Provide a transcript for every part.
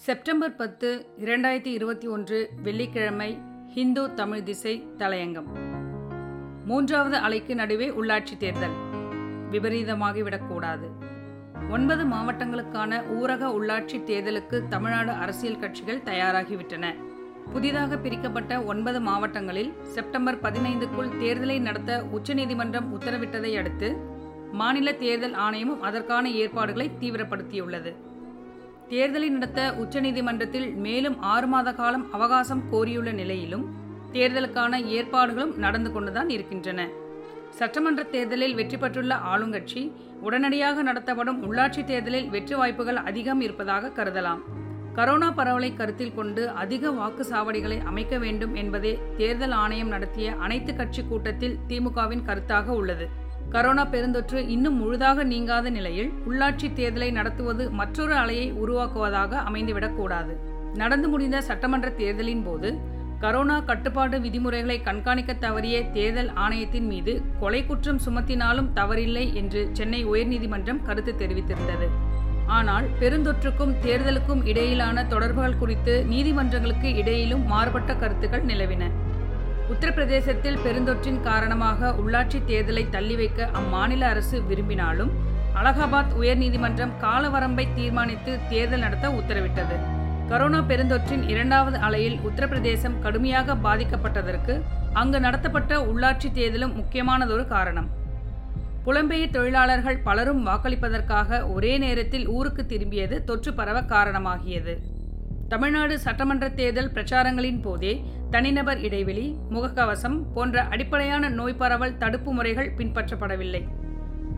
September பத்து இரண்டாயிரத்தி இருபத்தி ஒன்று வெள்ளிக்கிழமை ஹிந்து தமிழ் திசை தலையங்கம். மூன்றாவது அலைக்கு நடுவே உள்ளாட்சி தேர்தல். விபரீதமாகிவிடக்கூடாது. ஒன்பது மாவட்டங்களுக்கான ஊரக உள்ளாட்சி தேர்தலுக்கு தமிழ்நாடு அரசியல் கட்சிகள் தயாராகிவிட்டன. புதிதாக பிரிக்கப்பட்ட ஒன்பது மாவட்டங்களில் செப்டம்பர் பதினைந்துக்குள் தேர்தலை நடத்த உச்சநீதிமன்றம் உத்தரவிட்டதை அடுத்து மாநில தேர்தல் ஆணையமும் அதற்கான ஏற்பாடுகளை தீவிரப்படுத்தியுள்ளது. தேர்தலை நடத்த உச்சநீதிமன்றத்தில் மேலும் ஆறு மாத காலம் அவகாசம் கோரியுள்ள நிலையிலும் தேர்தலுக்கான ஏற்பாடுகளும் நடந்து கொண்டுதான் இருக்கின்றன. சட்டமன்ற தேர்தலில் வெற்றி பெற்றுள்ள ஆளுங்கட்சி உடனடியாக நடத்தப்படும் உள்ளாட்சி தேர்தலில் வெற்றி வாய்ப்புகள் அதிகம் இருப்பதாக கருதலாம். கரோனா பரவலை கருத்தில் கொண்டு அதிக வாக்கு சாவடிகளை அமைக்க வேண்டும் என்பதே தேர்தல் ஆணையம் நடத்திய அனைத்து கட்சி கூட்டத்தில் திமுகவின் கருத்தாக உள்ளது. கரோனா பெருந்தொற்று இன்னும் முழுதாக நீங்காத நிலையில் உள்ளாட்சி தேர்தலை நடத்துவது மற்றொரு அலையை உருவாக்குவதாக அமைந்துவிடக்கூடாது நடந்து முடிந்த சட்டமன்ற தேர்தலின் போது கரோனா கட்டுப்பாடு விதிமுறைகளை கண்காணிக்க தவறிய தேர்தல் ஆணையத்தின் மீது கொலை குற்றம் சுமத்தினாலும் தவறில்லை என்று சென்னை உயர்நீதிமன்றம் கருத்து தெரிவித்திருந்தது. ஆனால் பெருந்தொற்றுக்கும் தேர்தலுக்கும் இடையிலான தொடர்புகள் குறித்து நீதிமன்றங்களுக்கு இடையிலும் மாறுபட்ட கருத்துக்கள் நிலவின. உத்தரப்பிரதேசத்தில் பெருந்தொற்றின் காரணமாக உள்ளாட்சி தேர்தலை தள்ளி வைக்க அம்மாநில அரசு விரும்பினாலும் அலகாபாத் உயர்நீதிமன்றம் காலவரம்பை தீர்மானித்து தேர்தல் நடத்த உத்தரவிட்டது. கரோனா பெருந்தொற்றின் இரண்டாவது அலையில் உத்தரப்பிரதேசம் கடுமையாக பாதிக்கப்பட்டதற்கு அங்கு நடத்தப்பட்ட உள்ளாட்சி தேர்தலும் முக்கியமானதொரு காரணம். புலம்பெயர் தொழிலாளர்கள் பலரும் வாக்களிப்பதற்காக ஒரே நேரத்தில் ஊருக்கு திரும்பியது தொற்று பரவ காரணமாகியது. தமிழ்நாடு சட்டமன்ற தேர்தல் பிரச்சாரங்களின் போதே தனிநபர் இடைவெளி முகக்கவசம் போன்ற அடிப்படையான நோய் பரவல் தடுப்பு முறைகள் பின்பற்றப்படவில்லை.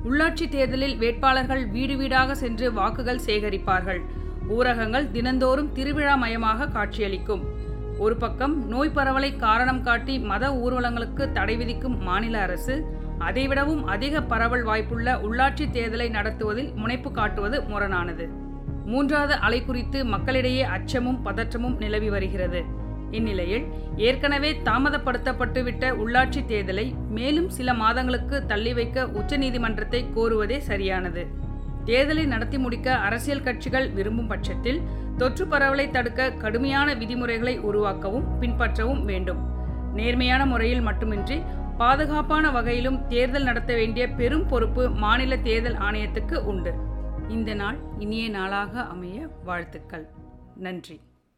உள்ளாட்சி தேர்தலில் வேட்பாளர்கள் வீடு வீடாக சென்று வாக்குகள் சேகரிப்பார்கள். ஊரகங்கள் தினந்தோறும் திருவிழா மயமாக காட்சியளிக்கும். ஒரு பக்கம் நோய் பரவலை காரணம் காட்டி மத ஊர்வலங்களுக்கு தடை விதிக்கும் மாநில அரசு அதைவிடவும் அதிக பரவல் வாய்ப்புள்ள உள்ளாட்சி தேர்தலை நடத்துவதில் முனைப்பு காட்டுவது முரணானது. மூன்றாவது அலை குறித்து மக்களிடையே அச்சமும் பதற்றமும் நிலவி வருகிறது. இந்நிலையில் ஏற்கனவே தாமதப்படுத்தப்பட்டுவிட்ட உள்ளாட்சி தேர்தலை மேலும் சில மாதங்களுக்கு தள்ளி வைக்க உச்சநீதிமன்றத்தை கோருவதே சரியானது. தேர்தலை நடத்தி முடிக்க அரசியல் கட்சிகள் விரும்பும் பட்சத்தில் தொற்று பரவலை தடுக்க கடுமையான விதிமுறைகளை உருவாக்கவும் பின்பற்றவும் வேண்டும். நேர்மையான முறையில் மட்டுமின்றி பாதுகாப்பான வகையிலும் தேர்தல் நடத்த வேண்டிய பெரும் பொறுப்பு மாநில தேர்தல் ஆணையத்துக்கு உண்டு. இந்த நாள் இனிய நாளாக அமைய வாழ்த்துக்கள். நன்றி.